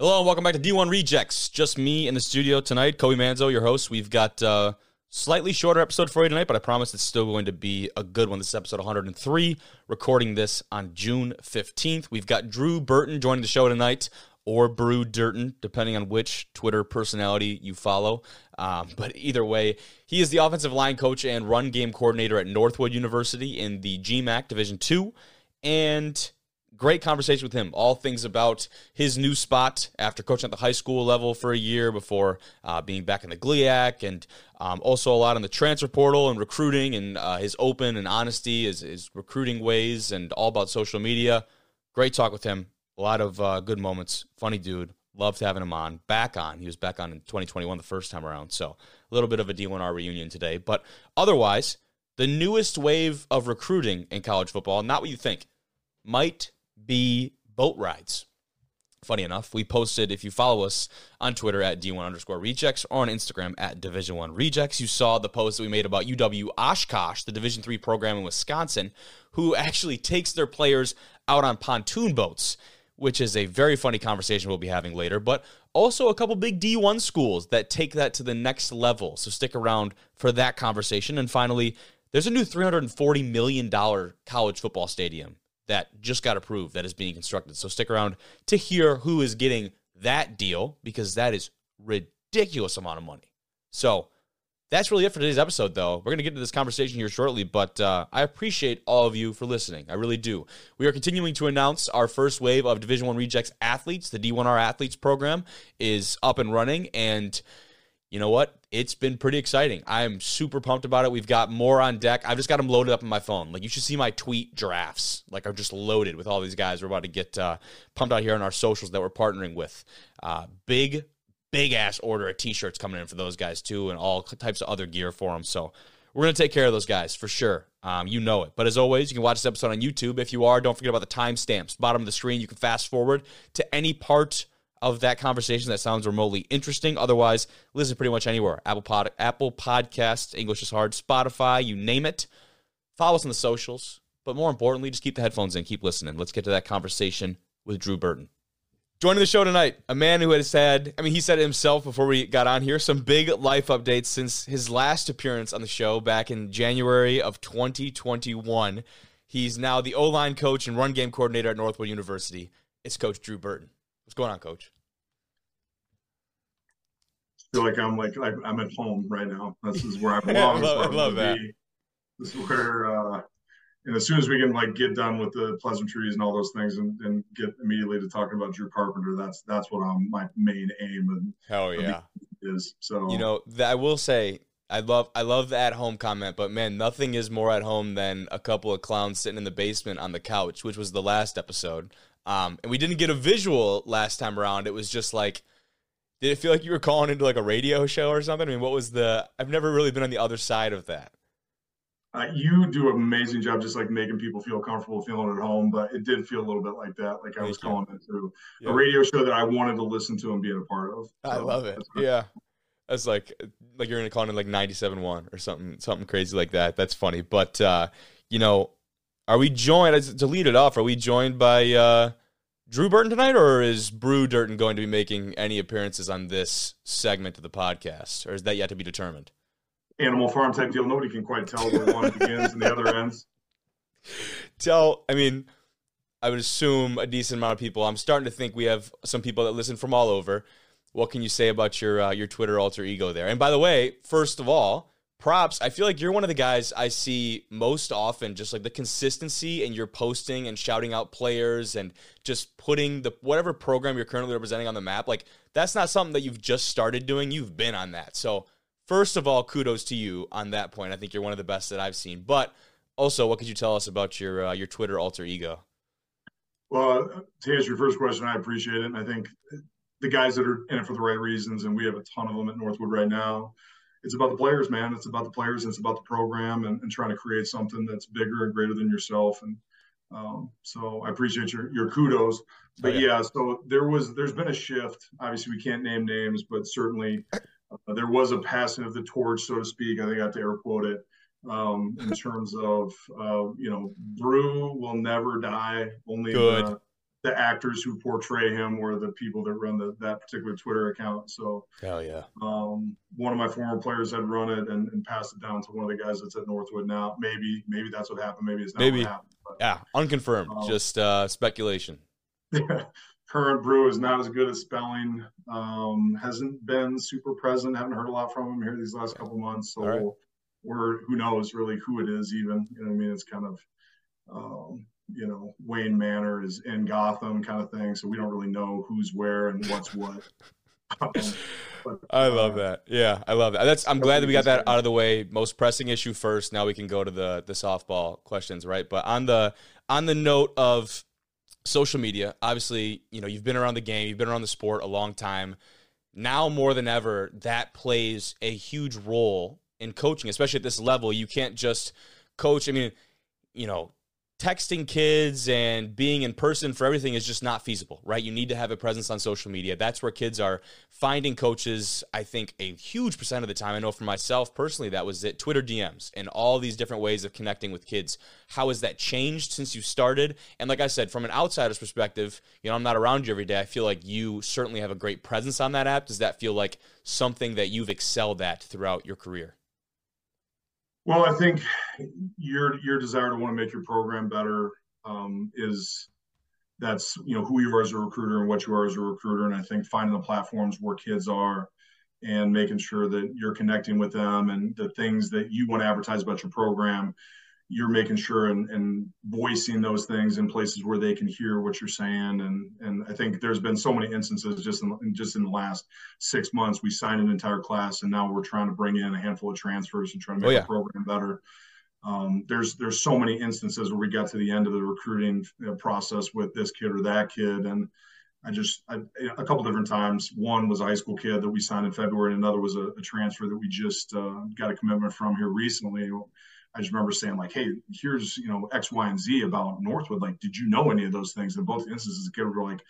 Hello and welcome back to D1 Rejects. Just me in the studio tonight, Kobe Manzo, your host. We've got uh, slightly shorter episode for you tonight, but I promise it's still going to be a good one. This is episode 103, recording this on June 15th. We've got Drew Burton joining the show tonight, or Brew Durton, depending on which Twitter personality you follow. Um, but either way, he is the offensive line coach and run game coordinator at Northwood University in the GMAC Division Two, and great conversation with him. All things about his new spot after coaching at the high school level for a year before uh, being back in the GLIAC, and um, also a lot on the transfer portal and recruiting and uh, his open and honesty, his, his recruiting ways, and all about social media. Great talk with him. A lot of uh, good moments. Funny dude. Loved having him on. Back on. He was back on in 2021 the first time around. So a little bit of a D1R reunion today. But otherwise, the newest wave of recruiting in college football, not what you think, might be boat rides. Funny enough, we posted, if you follow us on Twitter at D1 underscore rejects or on Instagram at Division One rejects, you saw the post that we made about UW Oshkosh, the Division Three program in Wisconsin, who actually takes their players out on pontoon boats, which is a very funny conversation we'll be having later, but also a couple big D1 schools that take that to the next level. So stick around for that conversation. And finally, there's a new $340 million college football stadium that just got approved that is being constructed. So stick around to hear who is getting that deal because that is ridiculous amount of money. So that's really it for today's episode, though. We're going to get into this conversation here shortly, but uh, I appreciate all of you for listening. I really do. We are continuing to announce our first wave of Division One Rejects athletes. The D1R Athletes program is up and running, and you know what? It's been pretty exciting. I'm super pumped about it. We've got more on deck. I've just got them loaded up on my phone. Like you should see my tweet drafts. Like I'm just loaded with all these guys. We're about to get uh, pumped out here on our socials that we're partnering with. Uh, big, big ass order of t-shirts coming in for those guys too, and all types of other gear for them. So we're gonna take care of those guys for sure. Um, you know it. But as always, you can watch this episode on YouTube. If you are, don't forget about the timestamps. Bottom of the screen, you can fast forward to any part of that conversation that sounds remotely interesting. Otherwise, listen pretty much anywhere. Apple Pod, Apple Podcasts, English is hard, Spotify, you name it. Follow us on the socials, but more importantly, just keep the headphones in, keep listening. Let's get to that conversation with Drew Burton. Joining the show tonight, a man who has had, I mean, he said it himself before we got on here, some big life updates since his last appearance on the show back in January of 2021. He's now the O line coach and run game coordinator at Northwood University. It's Coach Drew Burton. What's going on, Coach? I feel like I'm like I'm at home right now. This is where I belong. I love, I love that. Be. This is where, uh, and as soon as we can like get done with the pleasantries and all those things, and, and get immediately to talking about Drew Carpenter, that's that's what I'm my main aim and hell yeah is. So you know, I will say I love I love the at home comment, but man, nothing is more at home than a couple of clowns sitting in the basement on the couch, which was the last episode. Um, and we didn't get a visual last time around. It was just like did it feel like you were calling into like a radio show or something? I mean, what was the? I've never really been on the other side of that. Uh, you do an amazing job, just like making people feel comfortable, feeling at home. But it did feel a little bit like that, like I was calling into yeah. a radio show that I wanted to listen to and be a part of. So I love it. That's yeah, that's like like you're gonna call in like ninety seven one or something, something crazy like that. That's funny. But uh, you know, are we joined to lead it off? Are we joined by? Uh, Drew Burton tonight, or is Brew Durton going to be making any appearances on this segment of the podcast, or is that yet to be determined? Animal Farm type deal. Nobody can quite tell where one begins and the other ends. Tell, I mean, I would assume a decent amount of people. I'm starting to think we have some people that listen from all over. What can you say about your uh, your Twitter alter ego there? And by the way, first of all, props. I feel like you're one of the guys I see most often, just like the consistency in your posting and shouting out players and just putting the whatever program you're currently representing on the map. Like that's not something that you've just started doing. You've been on that. So first of all, kudos to you on that point. I think you're one of the best that I've seen. But also, what could you tell us about your uh, your Twitter alter ego? Well, to answer your first question, I appreciate it. And I think the guys that are in it for the right reasons, and we have a ton of them at Northwood right now it's about the players, man. It's about the players. And it's about the program and, and trying to create something that's bigger and greater than yourself. And um, so I appreciate your your kudos. But oh, yeah. yeah. so there was there's been a shift. Obviously, we can't name names, but certainly uh, there was a passing of the torch, so to speak. I think I have to air quote it um, in terms of uh, you know, brew will never die. Only Good. The, the actors who portray him or the people that run the, that particular Twitter account. So, hell yeah. Um, one of my former players had run it and, and, passed it down to one of the guys that's at Northwood now. Maybe, maybe that's what happened. Maybe it's not maybe. Happened, but, yeah, unconfirmed. Um, just uh, speculation. Yeah. Current brew is not as good at spelling. Um, hasn't been super present. Haven't heard a lot from him here these last couple months. So, right. we're who knows really who it is even. You know what I mean? It's kind of um, you know Wayne Manor is in Gotham kind of thing. So we don't really know who's where and what's what. Um, but, I love uh, that. Yeah, I love that. That's. I'm glad that we got that out of the way. Most pressing issue first. Now we can go to the the softball questions, right? But on the on the note of social media, obviously, you know, you've been around the game, you've been around the sport a long time. Now more than ever, that plays a huge role in coaching, especially at this level. You can't just coach. I mean, you know, texting kids and being in person for everything is just not feasible, right? You need to have a presence on social media. That's where kids are finding coaches, I think, a huge percent of the time. I know for myself personally, that was it Twitter DMs and all these different ways of connecting with kids. How has that changed since you started? And like I said, from an outsider's perspective, you know, I'm not around you every day. I feel like you certainly have a great presence on that app. Does that feel like something that you've excelled at throughout your career? Well, I think your your desire to want to make your program better um, is that's you know who you are as a recruiter and what you are as a recruiter, and I think finding the platforms where kids are and making sure that you're connecting with them and the things that you want to advertise about your program you're making sure and, and voicing those things in places where they can hear what you're saying and and I think there's been so many instances just in just in the last six months we signed an entire class and now we're trying to bring in a handful of transfers and trying to make oh, yeah. the program better. Um, there's there's so many instances where we got to the end of the recruiting uh, process with this kid or that kid and I just I, a couple different times. One was a high school kid that we signed in February, and another was a, a transfer that we just uh, got a commitment from here recently I just remember saying like, "Hey, here's you know X, Y, and Z about Northwood. Like, did you know any of those things?" In both instances, the kid were like,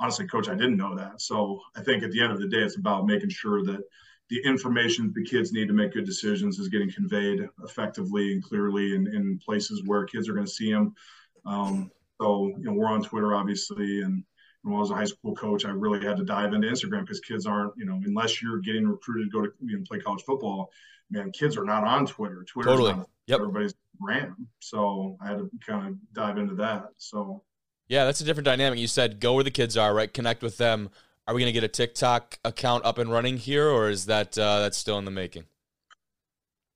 "Honestly, coach, I didn't know that." So I think at the end of the day, it's about making sure that the information the kids need to make good decisions is getting conveyed effectively and clearly in, in places where kids are going to see them. Um, so you know, we're on Twitter, obviously, and when I was a high school coach, I really had to dive into Instagram because kids aren't, you know, unless you're getting recruited to go to you know, play college football, man, kids are not on Twitter. Twitter totally. not yep. everybody's ram. So I had to kind of dive into that. So yeah, that's a different dynamic. You said go where the kids are, right? Connect with them. Are we going to get a TikTok account up and running here, or is that uh, that's still in the making?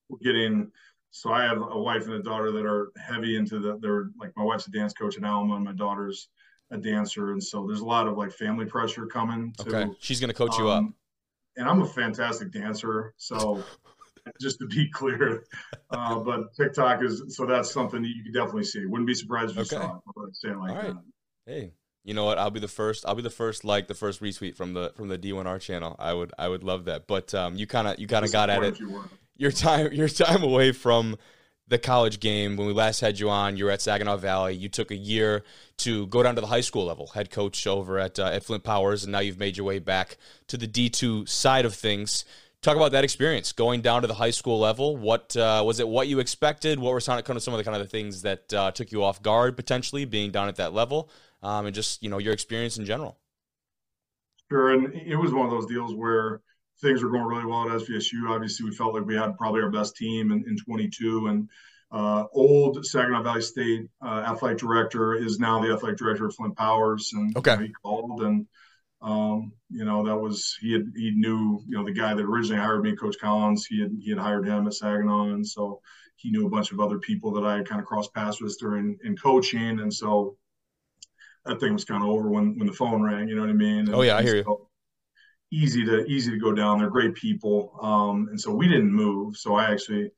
We're getting. So I have a wife and a daughter that are heavy into the. They're like my wife's a dance coach at Alma, and my daughter's a dancer, and so there's a lot of like family pressure coming. To, okay, she's going to coach um, you up. Um, and I'm a fantastic dancer, so just to be clear. Uh, but TikTok is so that's something that you can definitely see. Wouldn't be surprised if you okay. saw it. Say it like All right. that. Hey, you know what? I'll be the first. I'll be the first like the first retweet from the from the D1R channel. I would I would love that. But um, you kind of you kind of got at it. You your time your time away from the college game when we last had you on. You were at Saginaw Valley. You took a year to go down to the high school level, head coach over at uh, at Flint Powers, and now you've made your way back to the D two side of things talk about that experience going down to the high school level. What uh, was it? What you expected? What were some, kind of some of the kind of the things that uh, took you off guard potentially being down at that level, um, and just you know your experience in general. Sure, and it was one of those deals where things were going really well at SVSU. Obviously, we felt like we had probably our best team in, in 22, and uh, old Saginaw Valley State uh, athletic director is now the athletic director of Flint Powers, and okay. you know, he called and um, you know, that was he had he knew you know the guy that originally hired me, Coach Collins. He had he had hired him at Saginaw, and so he knew a bunch of other people that I had kind of crossed paths with during in coaching, and so that thing was kind of over when when the phone rang. You know what I mean? And, oh yeah, I hear you. Easy to easy to go down. They're great people, um, and so we didn't move. So I actually.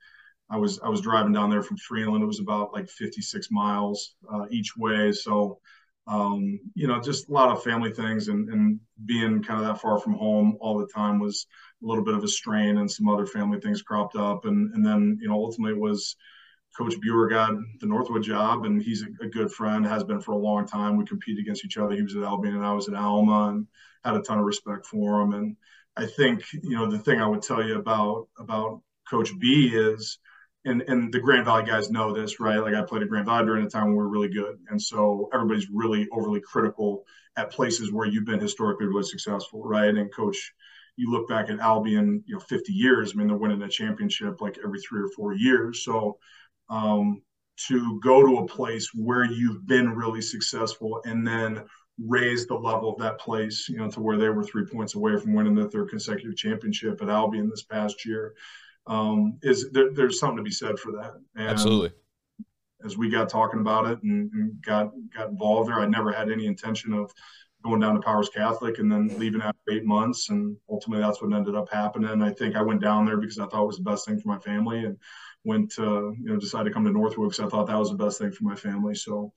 I was I was driving down there from Freeland. It was about like 56 miles uh, each way. So um, you know, just a lot of family things and, and being kind of that far from home all the time was a little bit of a strain and some other family things cropped up. And, and then, you know, ultimately was Coach Beurer got the Northwood job and he's a, a good friend, has been for a long time. We competed against each other. He was at Albion and I was at Alma and had a ton of respect for him. And I think, you know, the thing I would tell you about, about Coach B is, and and the Grand Valley guys know this, right? Like I played at Grand Valley during a time when we were really good, and so everybody's really overly critical at places where you've been historically really successful, right? And coach, you look back at Albion, you know, 50 years. I mean, they're winning a championship like every three or four years. So um, to go to a place where you've been really successful and then raise the level of that place, you know, to where they were three points away from winning the third consecutive championship at Albion this past year um, is there, there's something to be said for that. And Absolutely. As we got talking about it and, and, got got involved there, I never had any intention of going down to Powers Catholic and then leaving after eight months. And ultimately, that's what ended up happening. I think I went down there because I thought it was the best thing for my family, and went to you know decided to come to Northwood because I thought that was the best thing for my family. So.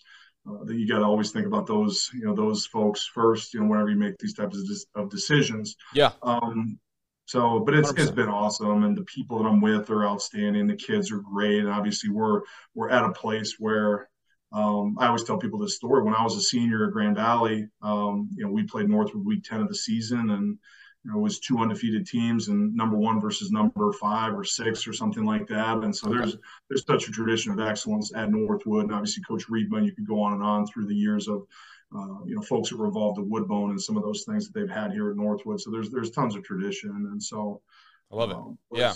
Uh, that you got to always think about those, you know, those folks first. You know, whenever you make these types of, of decisions. Yeah. Um, so, but it's 100%. it's been awesome, and the people that I'm with are outstanding. The kids are great, and obviously we're we're at a place where um, I always tell people this story. When I was a senior at Grand Valley, um, you know, we played Northwood Week 10 of the season, and you know, it was two undefeated teams, and number one versus number five or six or something like that. And so there's there's such a tradition of excellence at Northwood, and obviously Coach Riepma. You could go on and on through the years of uh, you know, folks that were involved at Woodbone and some of those things that they've had here at Northwood. So there's there's tons of tradition, and so I love it. Um, yeah,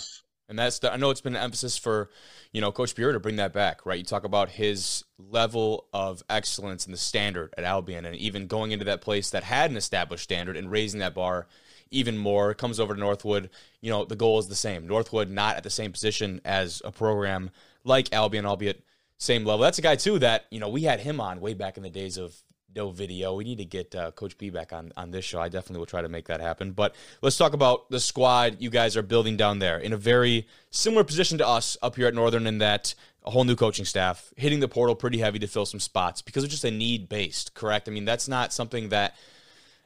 and that's the, I know it's been an emphasis for you know Coach Beurer to bring that back, right? You talk about his level of excellence and the standard at Albion, and even going into that place that had an established standard and raising that bar even more. Comes over to Northwood, you know, the goal is the same. Northwood not at the same position as a program like Albion, albeit same level. That's a guy too that you know we had him on way back in the days of no video. We need to get uh, Coach B back on on this show. I definitely will try to make that happen. But let's talk about the squad you guys are building down there in a very similar position to us up here at Northern in that a whole new coaching staff hitting the portal pretty heavy to fill some spots because it's just a need based. Correct? I mean that's not something that.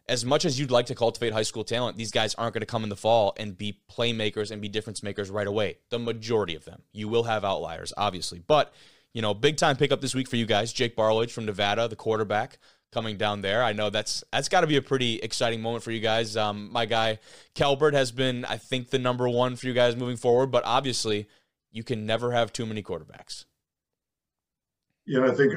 As much as you'd like to cultivate high school talent, these guys aren't going to come in the fall and be playmakers and be difference makers right away. The majority of them. You will have outliers, obviously. But you know, big time pickup this week for you guys. Jake Barlage from Nevada, the quarterback, coming down there. I know that's that's got to be a pretty exciting moment for you guys. Um, my guy Kelbert has been, I think, the number one for you guys moving forward. But obviously, you can never have too many quarterbacks. Yeah, I think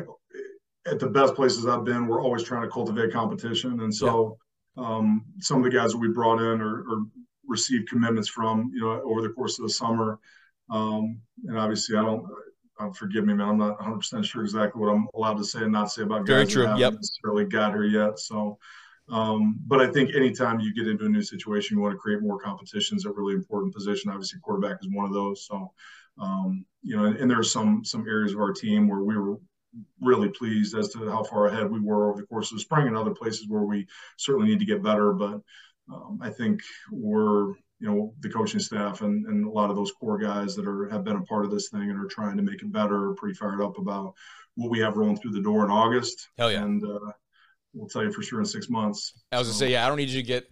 at the best places I've been, we're always trying to cultivate competition, and so yeah. um, some of the guys that we brought in or, or, received commitments from, you know, over the course of the summer. Um, and obviously, I don't uh, forgive me, man. I'm not 100 percent sure exactly what I'm allowed to say and not say about guys Very true. that haven't yep. necessarily got here yet. So, um, but I think anytime you get into a new situation, you want to create more competitions A really important position. Obviously, quarterback is one of those. So, um, you know, and, and there are some some areas of our team where we were really pleased as to how far ahead we were over the course of the spring, and other places where we certainly need to get better. But um, I think we're you know the coaching staff and, and a lot of those core guys that are have been a part of this thing and are trying to make it better are pretty fired up about what we have rolling through the door in August. Hell yeah! And uh, we'll tell you for sure in six months. I was so. gonna say, yeah, I don't need you to get.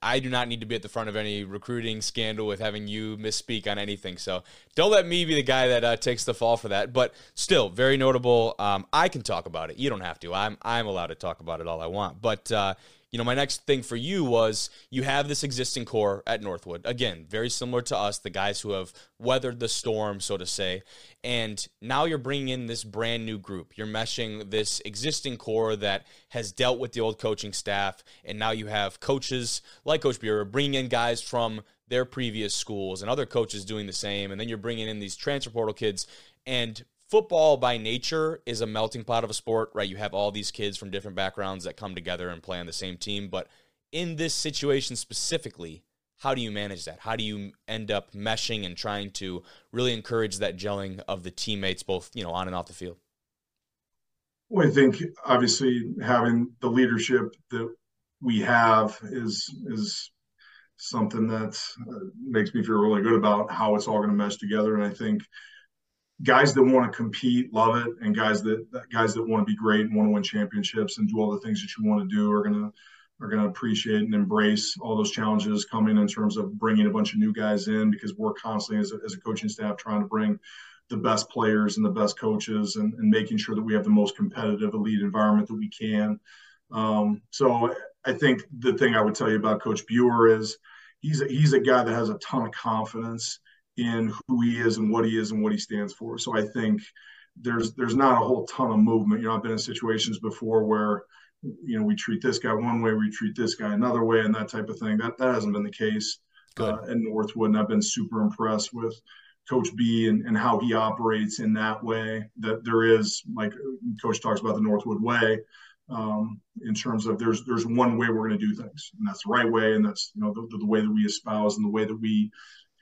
I do not need to be at the front of any recruiting scandal with having you misspeak on anything. So don't let me be the guy that uh, takes the fall for that. But still, very notable. Um, I can talk about it. You don't have to. I'm I'm allowed to talk about it all I want. But uh, you know, my next thing for you was you have this existing core at Northwood. Again, very similar to us, the guys who have weathered the storm, so to say. And now you're bringing in this brand new group. You're meshing this existing core that has dealt with the old coaching staff. And now you have coaches like Coach Beurer bringing in guys from their previous schools and other coaches doing the same. And then you're bringing in these transfer portal kids. And football by nature is a melting pot of a sport, right? You have all these kids from different backgrounds that come together and play on the same team. But in this situation specifically, how do you manage that? How do you end up meshing and trying to really encourage that gelling of the teammates, both you know on and off the field? Well, I think obviously having the leadership that we have is is something that uh, makes me feel really good about how it's all going to mesh together. And I think guys that want to compete love it, and guys that guys that want to be great and want to win championships and do all the things that you want to do are gonna are gonna appreciate and embrace all those challenges coming in terms of bringing a bunch of new guys in because we're constantly as a, as a coaching staff trying to bring the best players and the best coaches and, and making sure that we have the most competitive elite environment that we can. Um, so I think the thing I would tell you about Coach Beurer is he's a, he's a guy that has a ton of confidence in who he is and what he is and what he stands for. So I think there's there's not a whole ton of movement. You know, I've been in situations before where you know we treat this guy one way, we treat this guy another way, and that type of thing. That that hasn't been the case uh, in Northwood, and I've been super impressed with Coach B and, and how he operates in that way. That there is, like Coach talks about the Northwood way, um, in terms of there's there's one way we're going to do things, and that's the right way, and that's you know the, the way that we espouse and the way that we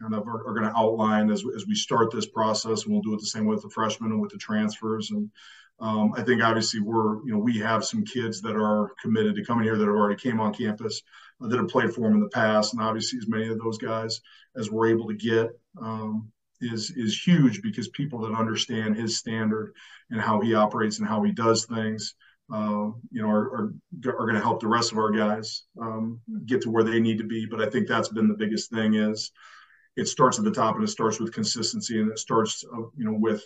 kind of are, are going to outline as, as we start this process. And we'll do it the same way with the freshmen and with the transfers. And um, I think obviously we're, you know, we have some kids that are committed to coming here that have already came on campus uh, that have played for him in the past. And obviously as many of those guys as we're able to get um, is, is huge because people that understand his standard and how he operates and how he does things, uh, you know, are, are, are going to help the rest of our guys um, get to where they need to be. But I think that's been the biggest thing is, it starts at the top and it starts with consistency and it starts uh, you know with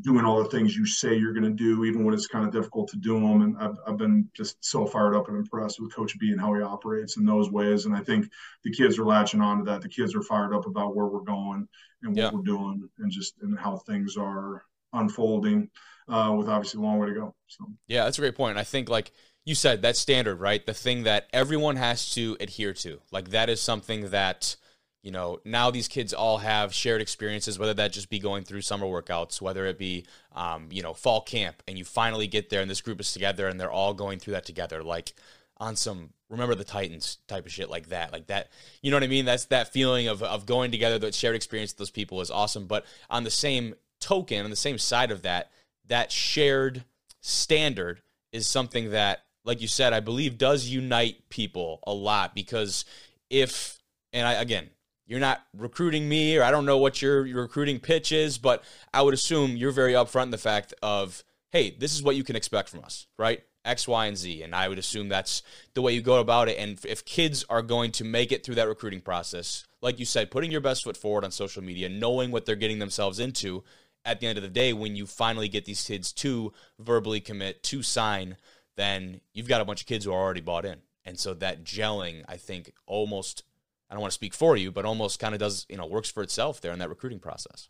doing all the things you say you're going to do even when it's kind of difficult to do them and I've, I've been just so fired up and impressed with coach b and how he operates in those ways. And i think the kids are latching on to that. The kids are fired up about where we're going and what yeah. we're doing and just and how things are unfolding uh, with obviously a long way to go so. Yeah that's a great point. I think like you said that standard right? The thing that everyone has to adhere to. Like that is something that you know, now these kids all have shared experiences, whether that just be going through summer workouts, whether it be, um, you know, fall camp, and you finally get there and this group is together and they're all going through that together, like on some remember the Titans type of shit like that. Like that, you know what I mean? That's that feeling of, of going together, that shared experience with those people is awesome. But on the same token, on the same side of that, that shared standard is something that, like you said, I believe does unite people a lot because if, and I, again, you're not recruiting me or I don't know what your, your recruiting pitch is, but I would assume you're very upfront in the fact of, hey, this is what you can expect from us, right? X, Y, and Z. And I would assume that's the way you go about it. And if kids are going to make it through that recruiting process, like you said, putting your best foot forward on social media, knowing what they're getting themselves into at the end of the day, when you finally get these kids to verbally commit, to sign, then you've got a bunch of kids who are already bought in. And so that gelling, I think, almost I don't want to speak for you, but almost kind of does, you know, works for itself there in that recruiting process.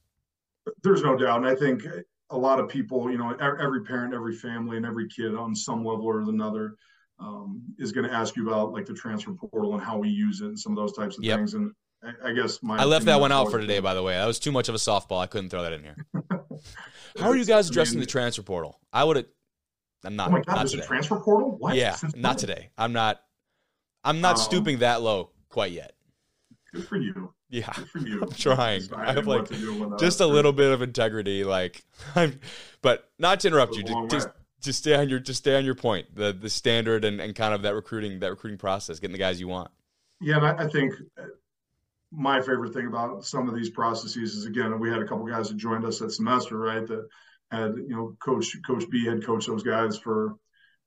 There's no doubt. And I think a lot of people, you know, every parent, every family, and every kid on some level or another um, is going to ask you about like the transfer portal and how we use it and some of those types of yep. things. And I, I guess my I left that one out for today, by the way. That was too much of a softball. I couldn't throw that in here. how are you guys addressing I mean, the transfer portal? I would have. I'm not. Oh my god, not there's today. a transfer portal. What? Yeah, not today. I'm not. I'm not um, stooping that low quite yet. Good for you. Yeah, Good for you. I'm trying. I have like just a little bit of integrity, like I'm, but not to interrupt you. Just, just stay on your just stay on your point. The the standard and, and kind of that recruiting that recruiting process, getting the guys you want. Yeah, I, I think uh, my favorite thing about some of these processes is again, we had a couple guys that joined us that semester, right? That had you know, coach Coach B had coached those guys for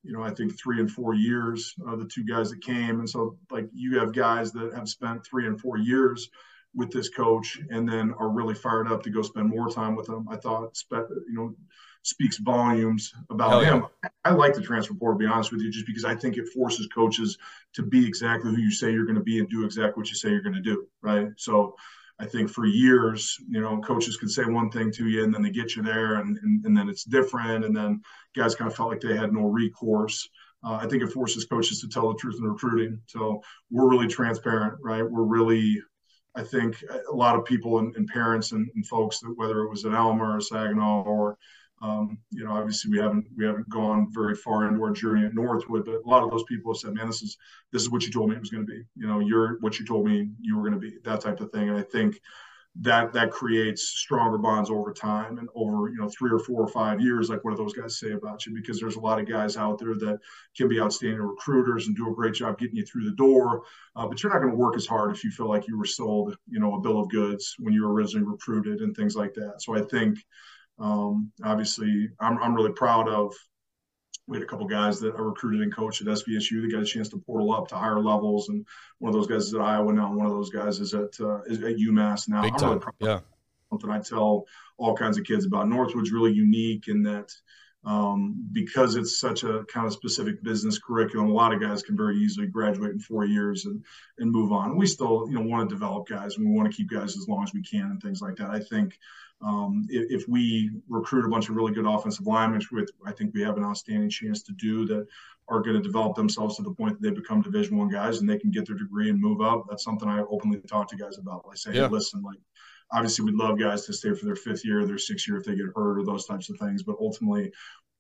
you know, I think three and four years, uh, the two guys that came. And so, like, you have guys that have spent three and four years with this coach and then are really fired up to go spend more time with him. I thought, you know, speaks volumes about Hell him. Yeah. I like the transfer portal, to be honest with you, just because I think it forces coaches to be exactly who you say you're going to be and do exactly what you say you're going to do. Right. So, I think for years, you know, coaches could say one thing to you and then they get you there and, and, and then it's different. And then guys kind of felt like they had no recourse. Uh, I think it forces coaches to tell the truth in recruiting. So we're really transparent, right? We're really, I think a lot of people and, and parents and, and, folks that whether it was at Alma or Saginaw or um, you know, obviously we haven't we haven't gone very far into our journey at Northwood, but a lot of those people have said, "Man, this is this is what you told me it was going to be. You know, you're what you told me you were going to be." That type of thing, and I think that that creates stronger bonds over time and over you know three or four or five years like what do those guys say about you because there's a lot of guys out there that can be outstanding recruiters and do a great job getting you through the door uh, but you're not going to work as hard if you feel like you were sold you know a bill of goods when you were originally recruited and things like that so i think um, obviously, I'm, I'm really proud of. We had a couple guys that I recruited and coached at SVSU that got a chance to portal up to higher levels, and one of those guys is at Iowa now. One of those guys is at uh, is at UMass now. Big time. Really yeah. Something I tell all kinds of kids about. Northwood's really unique in that um, because it's such a kind of specific business curriculum. A lot of guys can very easily graduate in four years and and move on. We still, you know, want to develop guys and we want to keep guys as long as we can and things like that. I think um, if, if, we recruit a bunch of really good offensive linemen, which I think we have an outstanding chance to do, that are going to develop themselves to the point that they become Division One guys and they can get their degree and move up. That's something I openly talk to guys about. I say, yeah. hey, listen, like obviously we'd love guys to stay for their fifth year, their sixth year if they get hurt or those types of things. But ultimately,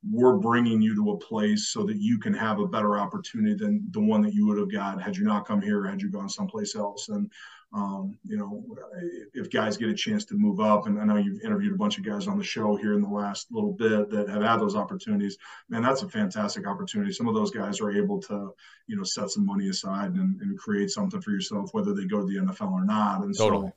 we're bringing you to a place so that you can have a better opportunity than the one that you would have got had you not come here, had you gone someplace else. And um, you know, if guys get a chance to move up, and I know you've interviewed a bunch of guys on the show here in the last little bit that have had those opportunities, man, that's a fantastic opportunity. Some of those guys are able to, you know, set some money aside and, and create something for yourself, whether they go to the NFL or not. And totally. so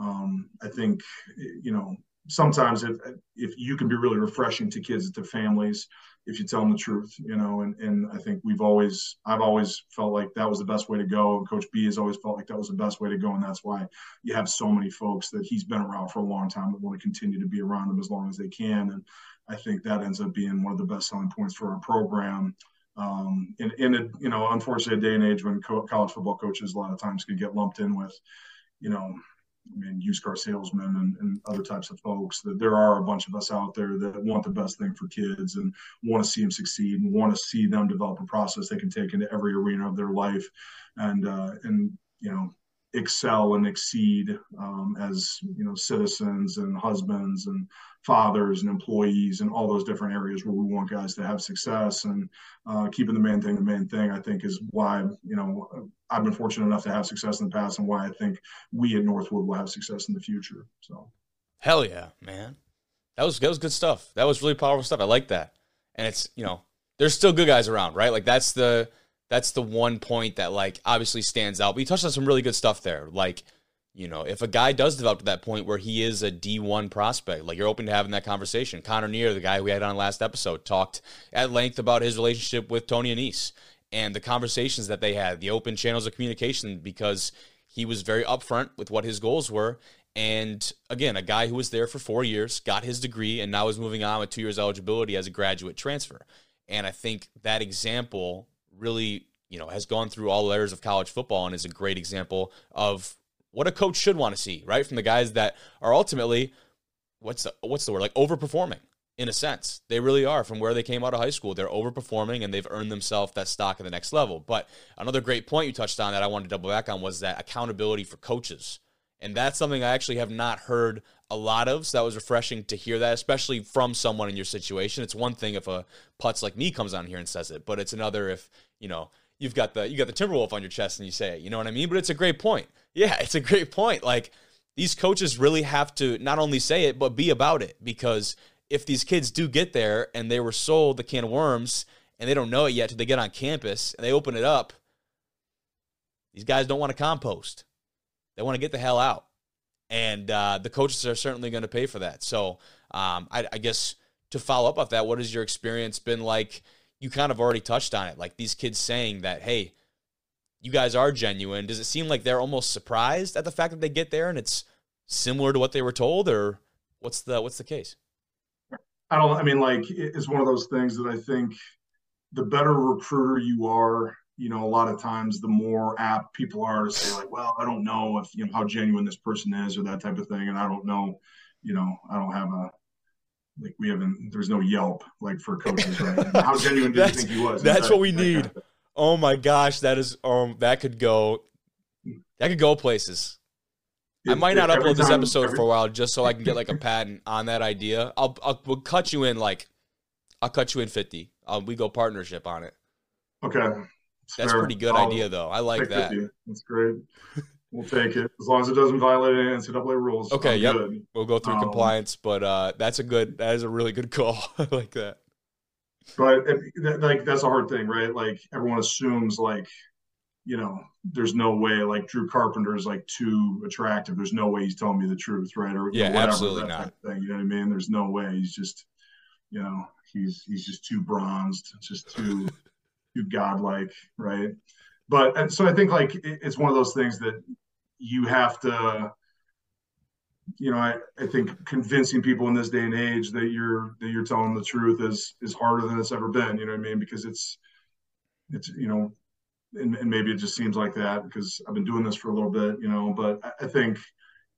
um, I think, you know, sometimes if, if you can be really refreshing to kids, to families, if you tell them the truth, you know, and, and I think we've always, I've always felt like that was the best way to go. Coach B has always felt like that was the best way to go. And that's why you have so many folks that he's been around for a long time that want to continue to be around him as long as they can. And I think that ends up being one of the best selling points for our program. Um, in, in a, you know, unfortunately, a day and age when co- college football coaches a lot of times can get lumped in with, you know, I mean, used car salesmen and, and, other types of folks. That there are a bunch of us out there that want the best thing for kids and want to see them succeed and want to see them develop a process they can take into every arena of their life, and uh, and you know excel and exceed um, as you know citizens and husbands and fathers and employees and all those different areas where we want guys to have success. And uh, keeping the main thing the main thing i think is why you know i've been fortunate enough to have success in the past and why i think we at northwood will have success in the future so. Hell yeah man. That was that was good stuff. That was really powerful stuff. I like that. And it's you know there's still good guys around right? Like that's the that's the one point that like obviously stands out. But you touched on some really good stuff there. Like, you know, if a guy does develop to that point where he is a D1 prospect, like you're open to having that conversation. Connor Neer, the guy we had on last episode, talked at length about his relationship with Tony Annese and the conversations that they had, the open channels of communication, because he was very upfront with what his goals were. And again, a guy who was there for four years, got his degree, and now is moving on with two years eligibility as a graduate transfer. And I think that example really, you know, has gone through all layers of college football and is a great example of what a coach should want to see, right? From the guys that are ultimately what's the what's the word? Like overperforming in a sense. They really are from where they came out of high school. They're overperforming and they've earned themselves that stock at the next level. But another great point you touched on that I wanted to double back on was that accountability for coaches. And that's something I actually have not heard a lot of. So that was refreshing to hear that, especially from someone in your situation. It's one thing if a putz like me comes on here and says it, but it's another if you know, you've got the you got the Timberwolf on your chest and you say it. You know what I mean? But it's a great point. Yeah, it's a great point. Like these coaches really have to not only say it but be about it because if these kids do get there and they were sold the can of worms and they don't know it yet till they get on campus and they open it up, these guys don't want to compost. They want to get the hell out, and uh, the coaches are certainly going to pay for that. So um, I, I guess to follow up off that, what has your experience been like? You kind of already touched on it. Like these kids saying that, hey, you guys are genuine. Does it seem like they're almost surprised at the fact that they get there and it's similar to what they were told, or what's the what's the case? I don't. I mean, like it's one of those things that I think the better recruiter you are, you know, a lot of times the more apt people are to say like, well, I don't know if you know how genuine this person is or that type of thing, and I don't know, you know, I don't have a like we haven't there's no Yelp like for coaches right how genuine do you think he was that's what we need kind of oh my gosh that is um that could go that could go places it, I might not upload this episode every, for a while just so I can get like a patent on that idea. I'll, I'll we'll cut you in like I'll cut you in fifty. Um, we go partnership on it. Okay, that's fair. pretty good I'll idea though. I like that. 50. That's great. We'll take it as long as it doesn't violate any NCAA rules. Okay, I'm yep. Good. We'll go through um, compliance, but uh, that's a good. That is a really good call. I like that. But like that's a hard thing, right? Like everyone assumes like, you know, there's no way like Drew Carpenter is like too attractive. There's no way he's telling me the truth, right? Or yeah, whatever, absolutely not. Thing, you know what I mean? There's no way he's just, you know, he's he's just too bronzed, just too too godlike, right? But so I think like it's one of those things that you have to you know, I, I think convincing people in this day and age that you're that you're telling the truth is is harder than it's ever been. You know what I mean? Because it's it's you know, and, and maybe it just seems like that because I've been doing this for a little bit. You know, but I, I think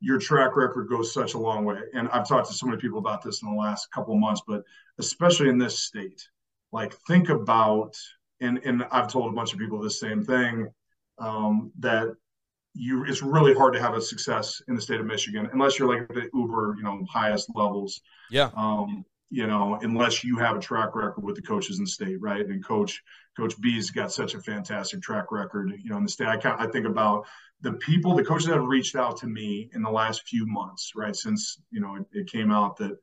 your track record goes such a long way. And I've talked to so many people about this in the last couple of months, but especially in this state, like think about and and I've told a bunch of people the same thing um, that you it's really hard to have a success in the state of Michigan unless you're like the uber you know highest levels. Yeah. Um, you know, unless you have a track record with the coaches in the state, right? And coach Coach B's got such a fantastic track record, you know, in the state. I kind I think about the people, the coaches that have reached out to me in the last few months, right? Since you know it, it came out that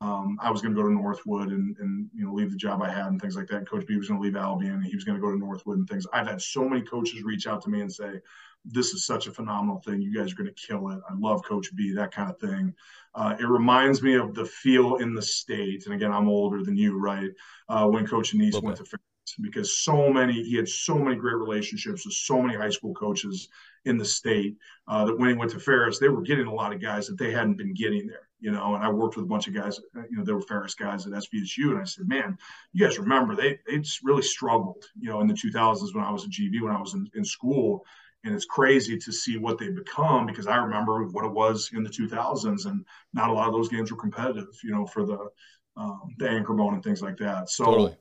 um, I was going to go to Northwood and, and you know leave the job I had and things like that. And Coach B was going to leave Albion and he was going to go to Northwood and things. I've had so many coaches reach out to me and say, "This is such a phenomenal thing. You guys are going to kill it. I love Coach B. That kind of thing." Uh, it reminds me of the feel in the state. And again, I'm older than you, right? Uh, when Coach Annese went to Ferris because so many he had so many great relationships with so many high school coaches in the state uh, that when he went to Ferris, they were getting a lot of guys that they hadn't been getting there, you know. And I worked with a bunch of guys, uh, you know, they were Ferris guys at SVSU, and I said, man, you guys remember they they just really struggled, you know, in the 2000s when I was at GV when I was in, in school. And it's crazy to see what they've become because I remember what it was in the 2000s, and not a lot of those games were competitive, you know, for the um, the anchor bone and things like that. So totally.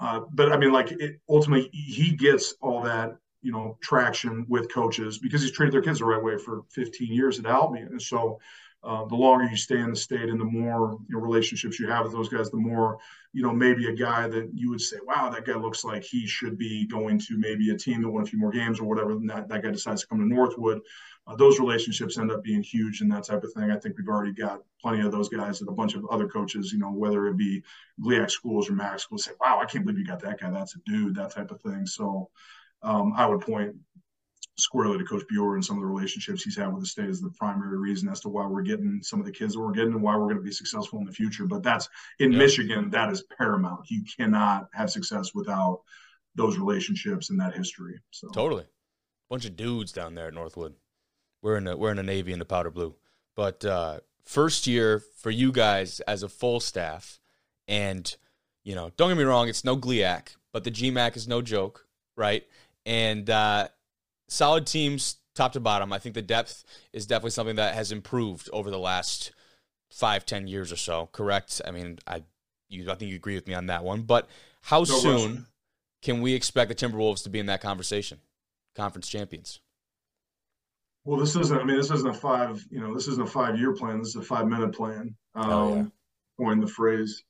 Uh, but I mean, like it, ultimately, he gets all that you know traction with coaches because he's treated their kids the right way for 15 years at Albion, and so. Uh, the longer you stay in the state and the more you know, relationships you have with those guys, the more, you know, maybe a guy that you would say, wow, that guy looks like he should be going to maybe a team that won a few more games or whatever. And that, that guy decides to come to Northwood uh, those relationships end up being huge and that type of thing. I think we've already got plenty of those guys and a bunch of other coaches, you know, whether it be GLIAC schools or MAC schools, say, wow, I can't believe you got that guy. That's a dude, that type of thing. So um, I would point squarely to Coach Beurer and some of the relationships he's had with the state is the primary reason as to why we're getting some of the kids that we're getting and why we're going to be successful in the future. But that's in yeah. Michigan, that is paramount. You cannot have success without those relationships and that history. So totally. Bunch of dudes down there at Northwood. We're in a we're in a navy in the powder blue. But uh, first year for you guys as a full staff, and you know, don't get me wrong, it's no GLIAC, but the GMAC is no joke, right? And uh, solid teams, top to bottom. I think the depth is definitely something that has improved over the last five, ten years or so. Correct? I mean, I you I think you agree with me on that one. But how no soon can we expect the Timberwolves to be in that conversation? Conference champions. Well, this isn't. I mean, this isn't a five. You know, this isn't a five-year plan. This is a five-minute plan. Um, oh, yeah. Coined the phrase.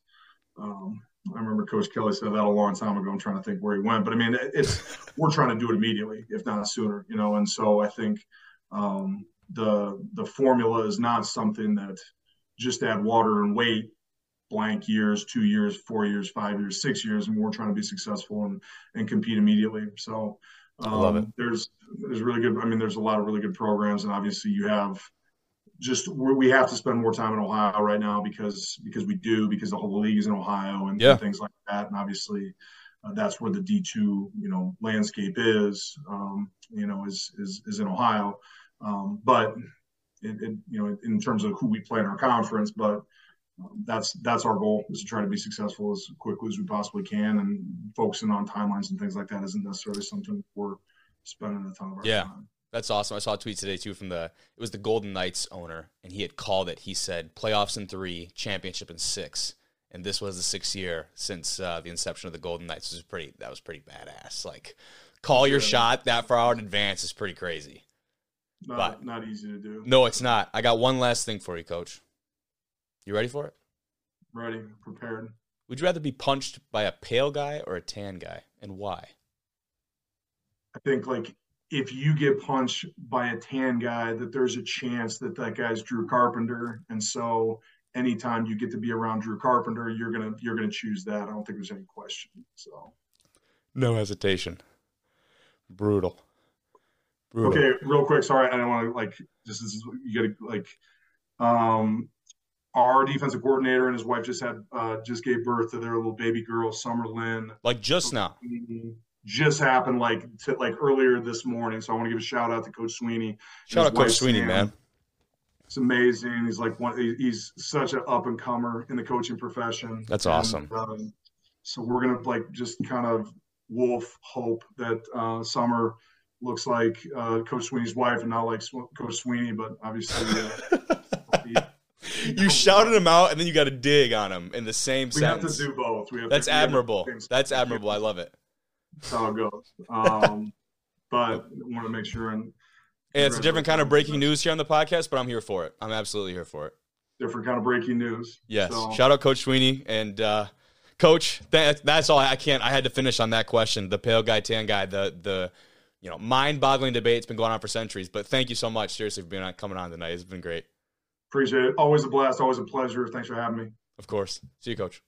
Um, I remember Coach Kelly said that a long time ago. I'm trying to think where he went, but I mean, it's we're trying to do it immediately, if not sooner. You know, and so I think um, the the formula is not something that just add water and wait blank years, two years, four years, five years, six years, and we're trying to be successful and and compete immediately. So um, I love it. Um, there's there's really good. I mean, there's a lot of really good programs, and obviously you have just we have to spend more time in Ohio right now because because we do because the whole league is in Ohio and, yeah. and things like that, and obviously uh, that's where the D two you know landscape is. Um, you know, is is is in Ohio, um, but it, it, you know in terms of who we play in our conference, but um, that's that's our goal is to try to be successful as quickly as we possibly can and focusing on timelines and things like that isn't necessarily something we're spending a ton of our yeah. time. That's awesome. I saw a tweet today too from the it was the Golden Knights owner, and he had called it. He said playoffs in three, championship in six, and this was the sixth year since uh, the inception of the Golden Knights. Was pretty. That was pretty badass. Like, call your shot that far out in advance is pretty crazy. Not, but, not easy to do. No, it's not. I got one last thing for you, Coach. You ready for it? Ready, prepared. Would you rather be punched by a pale guy or a tan guy, and why? I think like if you get punched by a tan guy, that there's a chance that that guy's Drew Carpenter, and so anytime you get to be around Drew Carpenter, you're gonna you're gonna choose that. I don't think there's any question. So, no hesitation. Brutal. Brutal. Okay, real quick. Sorry, I don't want to like this is you got to like. Um, our defensive coordinator and his wife just had uh, just gave birth to their little baby girl, Summer Lynn. Like just now. Just happened like to, like earlier this morning. So I want to give a shout out to Coach Sweeney. Shout out Coach Sweeney, Sam. man. It's amazing. He's like one. He's such an up and comer in the coaching profession. That's awesome. And, um, so we're gonna like just kind of wolf hope that uh, Summer looks like uh, Coach Sweeney's wife and not like Coach Sweeney, but obviously. Uh, you shouted him out and then you got to dig on him in the same we sentence. We have to do both. We have That's to, admirable. That's admirable. I love it. That's how it goes. Um, but I want to make sure and and it's a different kind of breaking news here on the podcast, but I'm here for it. I'm absolutely here for it. Different kind of breaking news. Yes. So. Shout out Coach Sweeney and uh, Coach. That, that's all. I can't. I had to finish on that question. The pale guy, tan guy. The the you know mind-boggling debate. It's been going on for centuries. But thank you so much, seriously, for being on, coming on tonight. It's been great. Appreciate it. Always a blast. Always a pleasure. Thanks for having me. Of course. See you, Coach.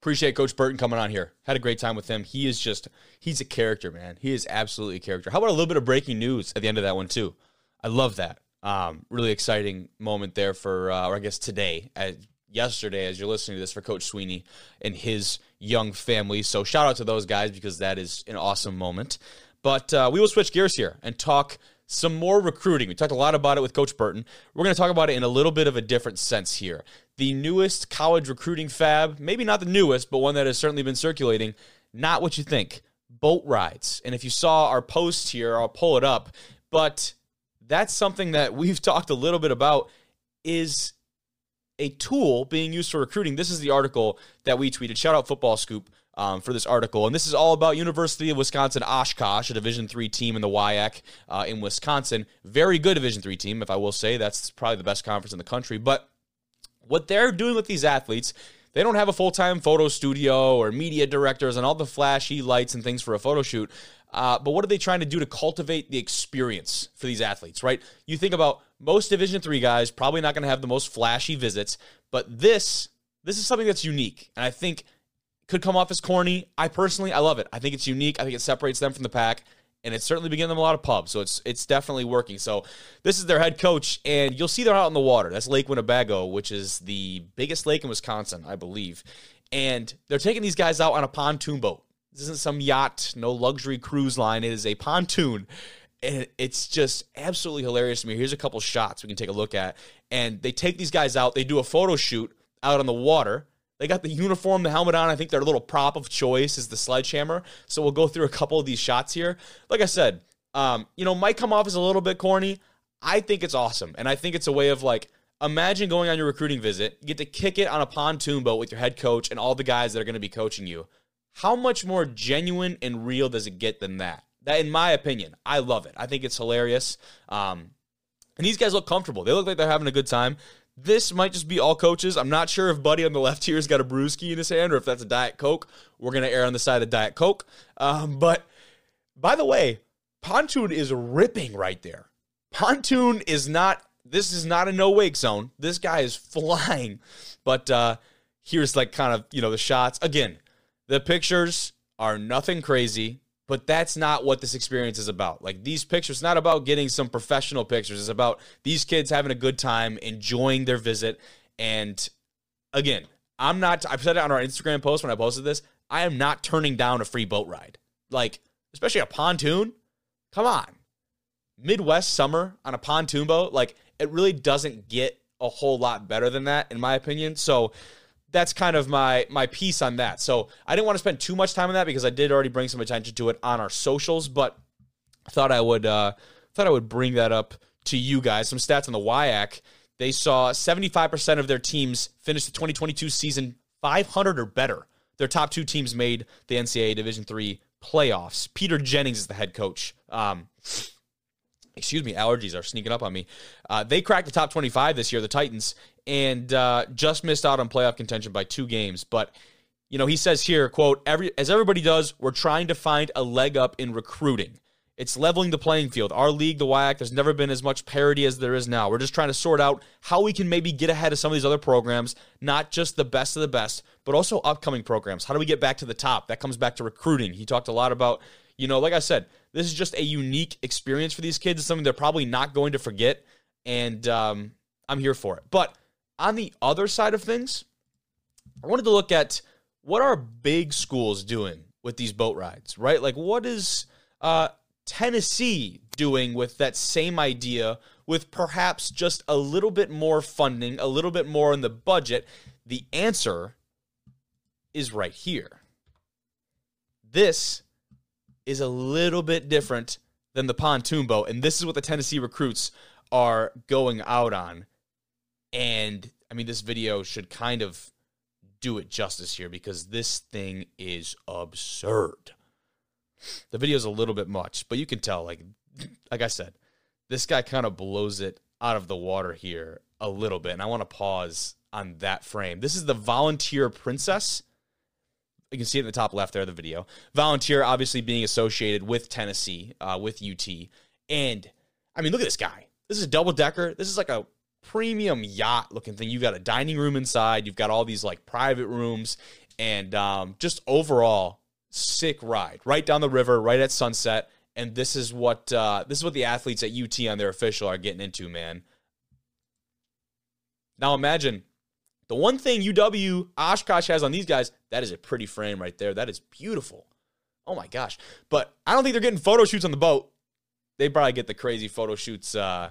Appreciate Coach Burton coming on here. Had a great time with him. He is just he's a character, man. He is absolutely a character. How about a little bit of breaking news at the end of that one too? I love that. Um, really exciting moment there for, uh, or I guess today, as, yesterday, as you're listening to this, for Coach Sweeney and his young family. So shout out to those guys because that is an awesome moment. But uh, we will switch gears here and talk some more recruiting. We talked a lot about it with Coach Burton. We're going to talk about it in a little bit of a different sense here. The newest college recruiting fab, maybe not the newest, but one that has certainly been circulating, not what you think. Boat rides. And if you saw our post here, I'll pull it up. But that's something that we've talked a little bit about is a tool being used for recruiting. This is the article that we tweeted. Shout out Football Scoop um, for this article, and this is all about University of Wisconsin Oshkosh, a Division three team in the WIAC uh, in Wisconsin. Very good Division three team, if I will say. That's probably the best conference in the country. But what they're doing with these athletes they don't have a full time photo studio or media directors and all the flashy lights and things for a photo shoot. Uh, but what are they trying to do to cultivate the experience for these athletes, right? You think about most Division three guys probably not going to have the most flashy visits, but this this is something that's unique, and I think could come off as corny. I personally I love it. I think it's unique. I think it separates them from the pack, and it's certainly been getting them a lot of pubs. So it's it's definitely working. So this is their head coach, and you'll see they're out in the water. That's Lake Winnebago, which is the biggest lake in Wisconsin, I believe. And they're taking these guys out on a pontoon boat. This isn't some yacht, no luxury cruise line. It is a pontoon. And it's just absolutely hilarious to me. Here's a couple shots we can take a look at. And they take these guys out, they do a photo shoot out on the water. They got the uniform, the helmet on. I think their little prop of choice is the sledgehammer. So we'll go through a couple of these shots here. Like I said, um, you know, might come off as a little bit corny. I think it's awesome. And I think it's a way of like, imagine going on your recruiting visit, you get to kick it on a pontoon boat with your head coach and all the guys that are going to be coaching you how much more genuine and real does it get than that? That, in my opinion, I love it. I think it's hilarious. Um, and these guys look comfortable. They look like they're having a good time. This might just be all coaches. I'm not sure if Buddy on the left here has got a brewski in his hand or if that's a Diet Coke. We're going to err on the side of Diet Coke. Um, but by the way, Pontoon is ripping right there. Pontoon is not, this is not a no wake zone. This guy is flying. But uh, here's like kind of, you know, the shots. Again, the pictures are nothing crazy, but that's not what this experience is about. Like these pictures, not about getting some professional pictures. It's about these kids having a good time, enjoying their visit. And again, I'm not, I've said it on our Instagram post when I posted this. I am not turning down a free boat ride. Like, especially a pontoon. Come on. Midwest summer on a pontoon boat, like, it really doesn't get a whole lot better than that, in my opinion. So, that's kind of my my piece on that. So I didn't want to spend too much time on that because I did already bring some attention to it on our socials, but thought I would uh, thought I would bring that up to you guys. Some stats on the WIAC. They saw 75% of their teams finish the 2022 season 500 or better. Their top two teams made the NCAA Division three playoffs. Peter Jennings is the head coach. Um, excuse me, allergies are sneaking up on me. Uh, they cracked the top 25 this year, the Titans, and uh, just missed out on playoff contention by two games. But you know, he says here, quote, Every, as everybody does, we're trying to find a leg up in recruiting. It's leveling the playing field. Our league, the WIAC, there's never been as much parity as there is now. We're just trying to sort out how we can maybe get ahead of some of these other programs, not just the best of the best, but also upcoming programs. How do we get back to the top? That comes back to recruiting. He talked a lot about, you know, like I said, this is just a unique experience for these kids. It's something they're probably not going to forget, and um, I'm here for it. But on the other side of things, I wanted to look at what are big schools doing with these boat rides, right? Like, what is uh, Tennessee doing with that same idea, with perhaps just a little bit more funding, a little bit more in the budget? The answer is right here. This is a little bit different than the pontoon boat, and this is what the Tennessee recruits are going out on. And I mean, this video should kind of do it justice here because this thing is absurd. The video is a little bit much, but you can tell, like, like I said, this guy kind of blows it out of the water here a little bit. And I want to pause on that frame. This is the volunteer princess. You can see it in the top left there of the video. Volunteer, obviously being associated with Tennessee, uh, with UT. And I mean, look at this guy. This is a double decker. This is like a premium yacht looking thing. You've got a dining room inside. You've got all these like private rooms, and um, just overall sick ride right down the river, right at sunset. And this is what uh, this is what the athletes at UT on their official are getting into, man. Now imagine the one thing UW Oshkosh has on these guys, that is a pretty frame right there. That is beautiful. Oh my gosh. But I don't think they're getting photo shoots on the boat. They probably get the crazy photo shoots uh,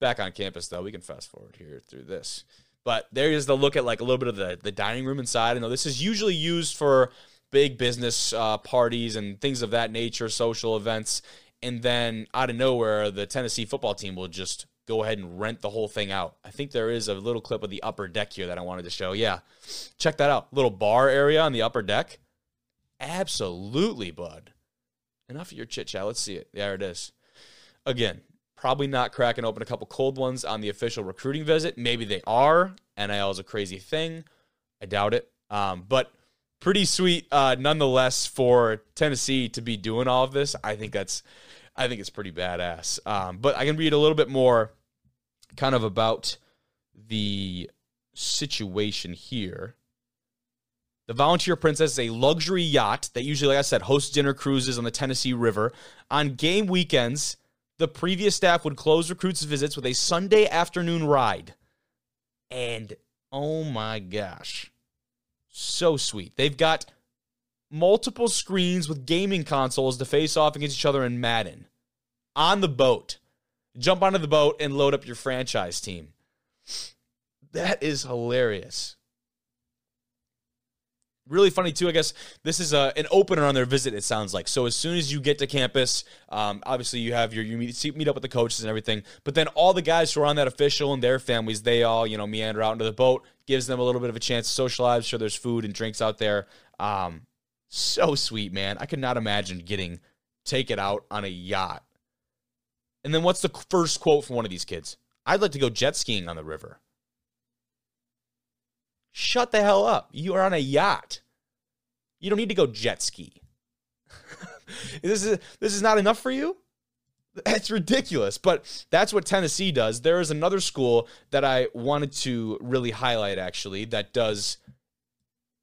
back on campus, though. We can fast forward here through this. But there is the look at like a little bit of the, the dining room inside. I know this is usually used for big business uh, parties and things of that nature, social events. And then out of nowhere, the Tennessee football team will just go ahead and rent the whole thing out. I think there is a little clip of the upper deck here that I wanted to show. Yeah, check that out. Little bar area on the upper deck. Absolutely, bud. Enough of your chit chat. Let's see it. There it is. Again, probably not cracking open a couple cold ones on the official recruiting visit. Maybe they are. NIL is a crazy thing. I doubt it. Um, but pretty sweet uh, nonetheless for Tennessee to be doing all of this. I think that's I think it's pretty badass. Um, but I can read a little bit more kind of about the situation here. The Volunteer Princess is a luxury yacht that usually, like I said, hosts dinner cruises on the Tennessee River. On game weekends, the previous staff would close recruits' visits with a Sunday afternoon ride. And oh my gosh, so sweet. They've got multiple screens with gaming consoles to face off against each other in Madden on the boat jump onto the boat and load up your franchise team. That is hilarious. Really funny too. I guess this is a, an opener on their visit. It sounds like so. As soon as you get to campus, um, obviously you have your you meet, meet up with the coaches and everything. But then all the guys who are on that official and their families, they all you know meander out into the boat. Gives them a little bit of a chance to socialize. Sure, there's food and drinks out there. Um, so sweet, man. I could not imagine getting taken out on a yacht and then what's the first quote from one of these kids? I'd like to go jet skiing on the river. Shut the hell up. You are on a yacht. You don't need to go jet ski. this is this is not enough for you? That's ridiculous. But that's what Tennessee does. There is another school that I wanted to really highlight actually that does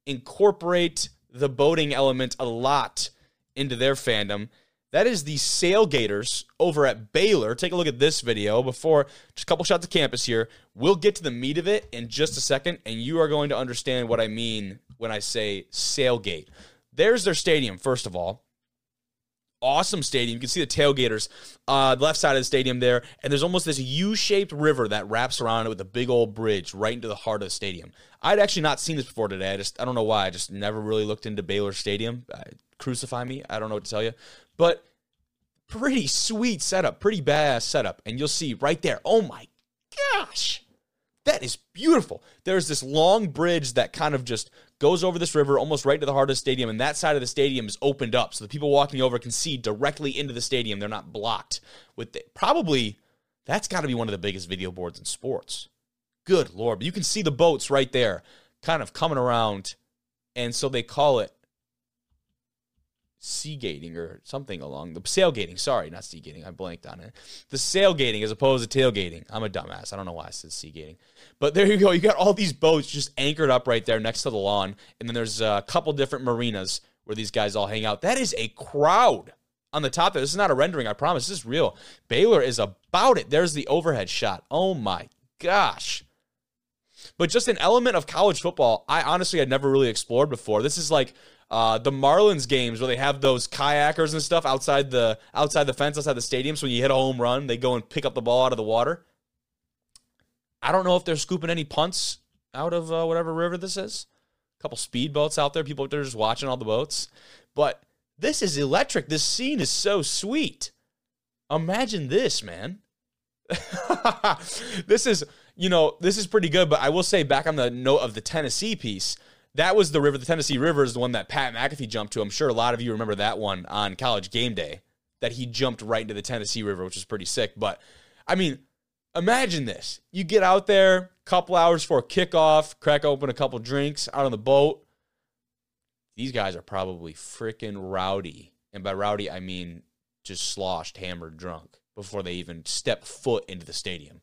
incorporate the boating element a lot into their fandom. That is the Sailgators over at Baylor. Take a look at this video before just a couple shots of campus here. We'll get to the meat of it in just a second, and you are going to understand what I mean when I say Sailgate. There's their stadium, first of all. Awesome stadium. You can see the tailgaters, uh, the left side of the stadium there, and there's almost this U-shaped river that wraps around it with a big old bridge right into the heart of the stadium. I'd actually not seen this before today. I just I don't know why. I just never really looked into Baylor Stadium. Uh, crucify me. I don't know what to tell you. But pretty sweet setup, pretty badass setup. And you'll see right there, oh my gosh, that is beautiful. There's this long bridge that kind of just goes over this river almost right to the heart of the stadium. And that side of the stadium is opened up. So the people walking over can see directly into the stadium. They're not blocked with probably that's got to be one of the biggest video boards in sports. Good Lord. But you can see the boats right there kind of coming around. And so they call it seagating or something along the sailgating. Sorry, not seagating. I blanked on it. The sailgating as opposed to tailgating. I'm a dumbass. I don't know why I said seagating. But there you go. You got all these boats just anchored up right there next to the lawn. And then there's a couple different marinas where these guys all hang out. That is a crowd on the top there. This is not a rendering, I promise. This is real. Baylor is about it. There's the overhead shot. Oh my gosh. But just an element of college football I honestly had never really explored before. This is like Uh, the Marlins games where they have those kayakers and stuff outside the outside the fence outside the stadium. So when you hit a home run, they go and pick up the ball out of the water. I don't know if they're scooping any punts out of uh, whatever river this is. A couple speedboats out there. People they're just watching all the boats. But this is electric. This scene is so sweet. Imagine this, man. this is, you know, this is pretty good. But I will say, back on the note of the Tennessee piece, that was the river. The Tennessee River is the one that Pat McAfee jumped to. I'm sure a lot of you remember that one on College Game Day. That he jumped right into the Tennessee River, which is pretty sick. But I mean, imagine this: you get out there, a couple hours before kickoff, crack open a couple drinks out on the boat. These guys are probably freaking rowdy, and by rowdy I mean just sloshed, hammered, drunk before they even step foot into the stadium.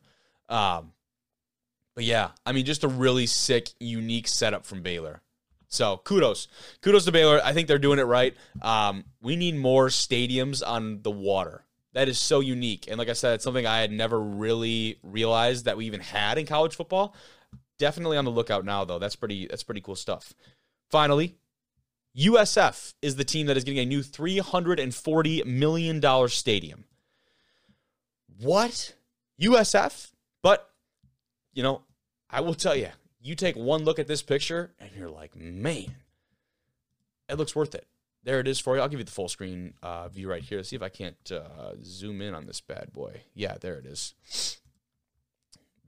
Um, but yeah, I mean, just a really sick, unique setup from Baylor. So kudos, kudos to Baylor. I think they're doing it right. Um, we need more stadiums on the water. That is so unique, and like I said, it's something I had never really realized that we even had in college football. Definitely on the lookout now, though. That's pretty. That's pretty cool stuff. Finally, USF is the team that is getting a new $340 million stadium. What? USF? But, you know, I will tell you, you take one look at this picture and you're like, man, it looks worth it. There it is for you. I'll give you the full screen uh, view right here. See if I can't uh, zoom in on this bad boy. Yeah, there it is.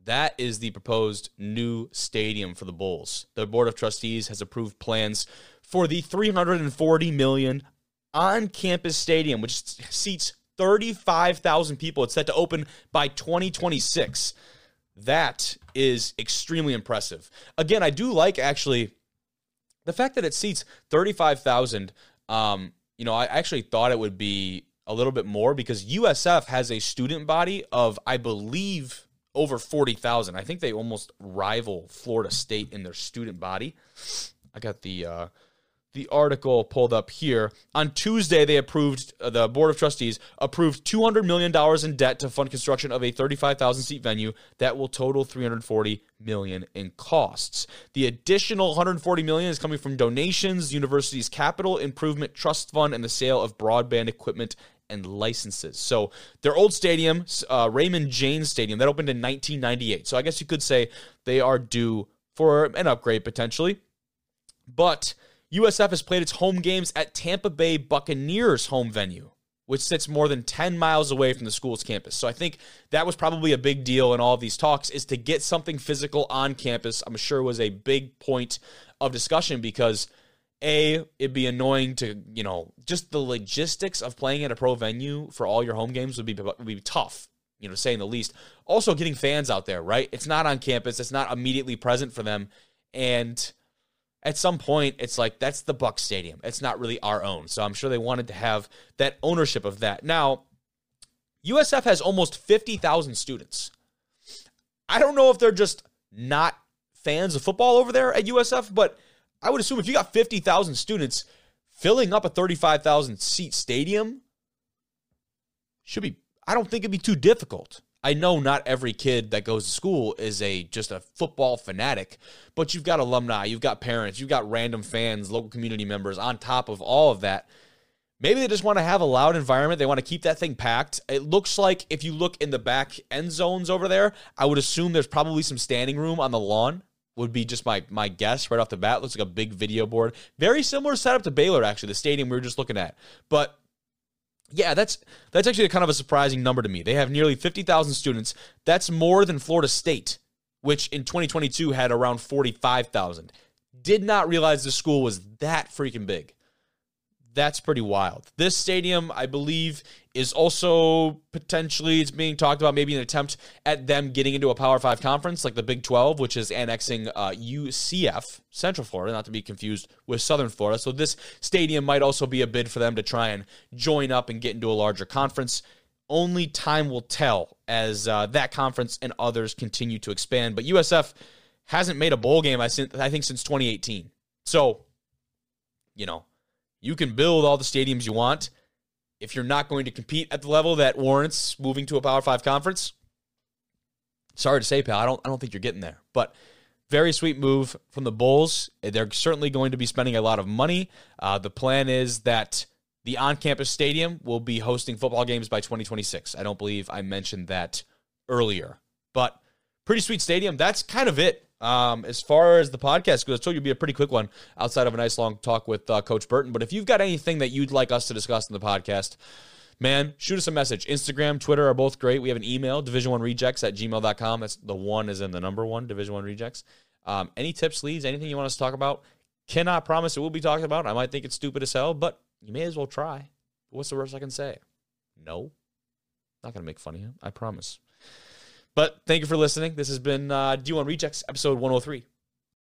That is the proposed new stadium for the Bulls. The Board of Trustees has approved plans for the 340 million on-campus stadium, which seats 35,000 people. It's set to open by 2026. That is extremely impressive. Again, I do like actually the fact that it seats 35,000. Um, you know, I actually thought it would be a little bit more because USF has a student body of, I believe, over 40,000. I think they almost rival Florida State in their student body. I got the uh, the article pulled up here. On Tuesday, they approved, uh, the Board of Trustees approved $200 million in debt to fund construction of a 35,000 seat venue that will total 340 million in costs. The additional 140 million is coming from donations, university's capital improvement trust fund, and the sale of broadband equipment and licenses. So their old stadium, uh, Raymond James Stadium, that opened in 1998. So I guess you could say they are due for an upgrade potentially. But USF has played its home games at Tampa Bay Buccaneers home venue, which sits more than 10 miles away from the school's campus. So I think that was probably a big deal in all of these talks is to get something physical on campus. I'm sure was a big point of discussion because a it'd be annoying to you know just the logistics of playing at a pro venue for all your home games would be would be tough you know saying the least also getting fans out there right it's not on campus it's not immediately present for them and at some point it's like that's the buck stadium. It's not really our own. So i'm sure they wanted to have that ownership of that. Now usf has almost 50000 students. I don't know if they're just not fans of football over there at usf but i would assume if you got 50000 students filling up a 35000 seat stadium should be i don't think it'd be too difficult I know not every kid that goes to school is a just a football fanatic, but you've got alumni, you've got parents, you've got random fans, local community members on top of all of that. Maybe they just want to have a loud environment. They want to keep that thing packed. It looks like if you look in the back end zones over there, I would assume there's probably some standing room on the lawn. Would be just my my guess right off the bat. Looks like a big video board. Very similar setup to Baylor, actually, the stadium we were just looking at. But yeah, that's that's actually kind of a surprising number to me. They have nearly 50,000 students. That's more than Florida State, which in 2022 had around 45,000. Did not realize the school was that freaking big. That's pretty wild. This stadium, I believe, is also potentially it's being talked about maybe an attempt at them getting into a Power Five conference like the Big Twelve, which is annexing uh, UCF, Central Florida, not to be confused with Southern Florida. So this stadium might also be a bid for them to try and join up and get into a larger conference. Only time will tell as uh, that conference and others continue to expand. But USF hasn't made a bowl game I think since 2018. So, you know, you can build all the stadiums you want if you're not going to compete at the level that warrants moving to a Power Five conference, sorry to say, pal, I don't I don't think you're getting there. But very sweet move from the Bulls. They're certainly going to be spending a lot of money. Uh, the plan is that the on campus stadium will be hosting football games by 2026. I don't believe I mentioned that earlier, but pretty sweet stadium. That's kind of it. Um, as far as the podcast goes, I told you it'd be a pretty quick one outside of a nice long talk with uh, Coach Burton. But if you've got anything that you'd like us to discuss in the podcast, man, shoot us a message. Instagram, Twitter are both great. We have an email, division1rejects at gmail.com. That's the one is in the number one, division one rejects. Um, any tips, leads, anything you want us to talk about? Cannot promise it will be talked about. I might think it's stupid as hell, but you may as well try. What's the worst I can say? No. Not going to make fun of you. I promise. But thank you for listening. This has been uh, D1 Rejects, episode 103.